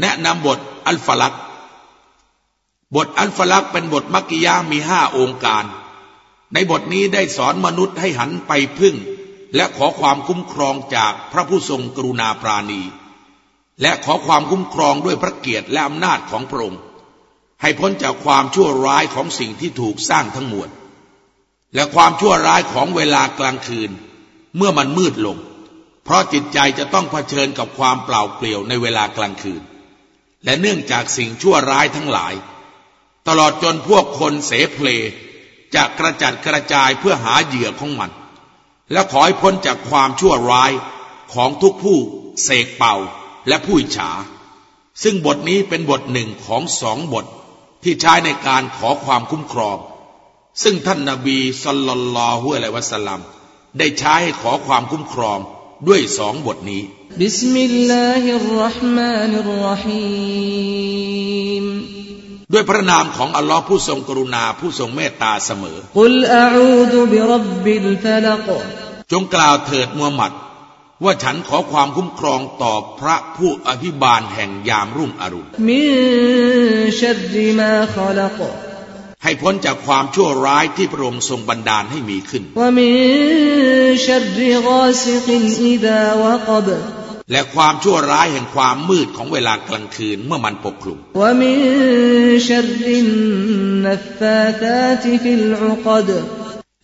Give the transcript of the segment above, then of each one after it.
แนะนำบทอัลฟลัก บทอัลฟลักเป็นบทมักกิยามีห้าองค์การ ในบทนี้ได้สอนมนุษย์ให้หันไปพึ่ง และขอความคุ้มครองจากพระผู้ทรงกรุณาปราณี และขอความคุ้มครองด้วยพระเกียรติและอำนาจของพระองค์ ให้พ้นจากความชั่วร้ายของสิ่งที่ถูกสร้างทั้งมวล และความชั่วร้ายของเวลากลางคืน เมื่อมันมืดลง เพราะจิตใจจะต้องเผชิญกับความเปล่าเปลี่ยวในเวลากลางคืน และเนื่องจากสิ่งชั่วร้ายทั้งหลาย ตลอดจนพวกคนเสเพลจะกระจัดกระจายเพื่อหาเหยื่อของมัน และขอให้พ้นจากความชั่วร้ายของทุกผู้เสกเป่าและผู้ฉา ซึ่งบทนี้เป็นบทหนึ่งของสองบทที่ใช้ในการขอความคุ้มครอง ซึ่งท่านนาบีصلى الله عليه وسلمได้ใช้ให้ขอความคุ้มครอง ด้วยสองบทนี้بسم الله الرحمن الرحيمด้วยพระนามของอัลลอฮ์ผู้ทรงกรุณาผู้ทรงเมตตาเสมอقل أعوذ برب الفلقจงกล่าวเถิดมูฮัมหมัด ว่าฉันขอความคุ้มครองต่อพระผู้อภิบาลแห่งยามรุ่งอรุณمنชัรมาขลัก ให้พ้นจากความชั่วร้ายที่พระองค์ทรงบันดาลให้มีขึ้น และความชั่วร้ายแห่งความมืดของเวลากลางคืนเมื่อมันปกคลุม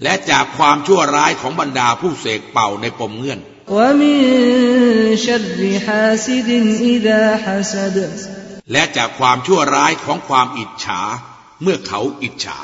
และจากความชั่วร้ายของบรรดาผู้เสกเป่าในปมเงื่อนและจากความชั่วร้ายของความอิจฉา เมื่อเขาอิจฉา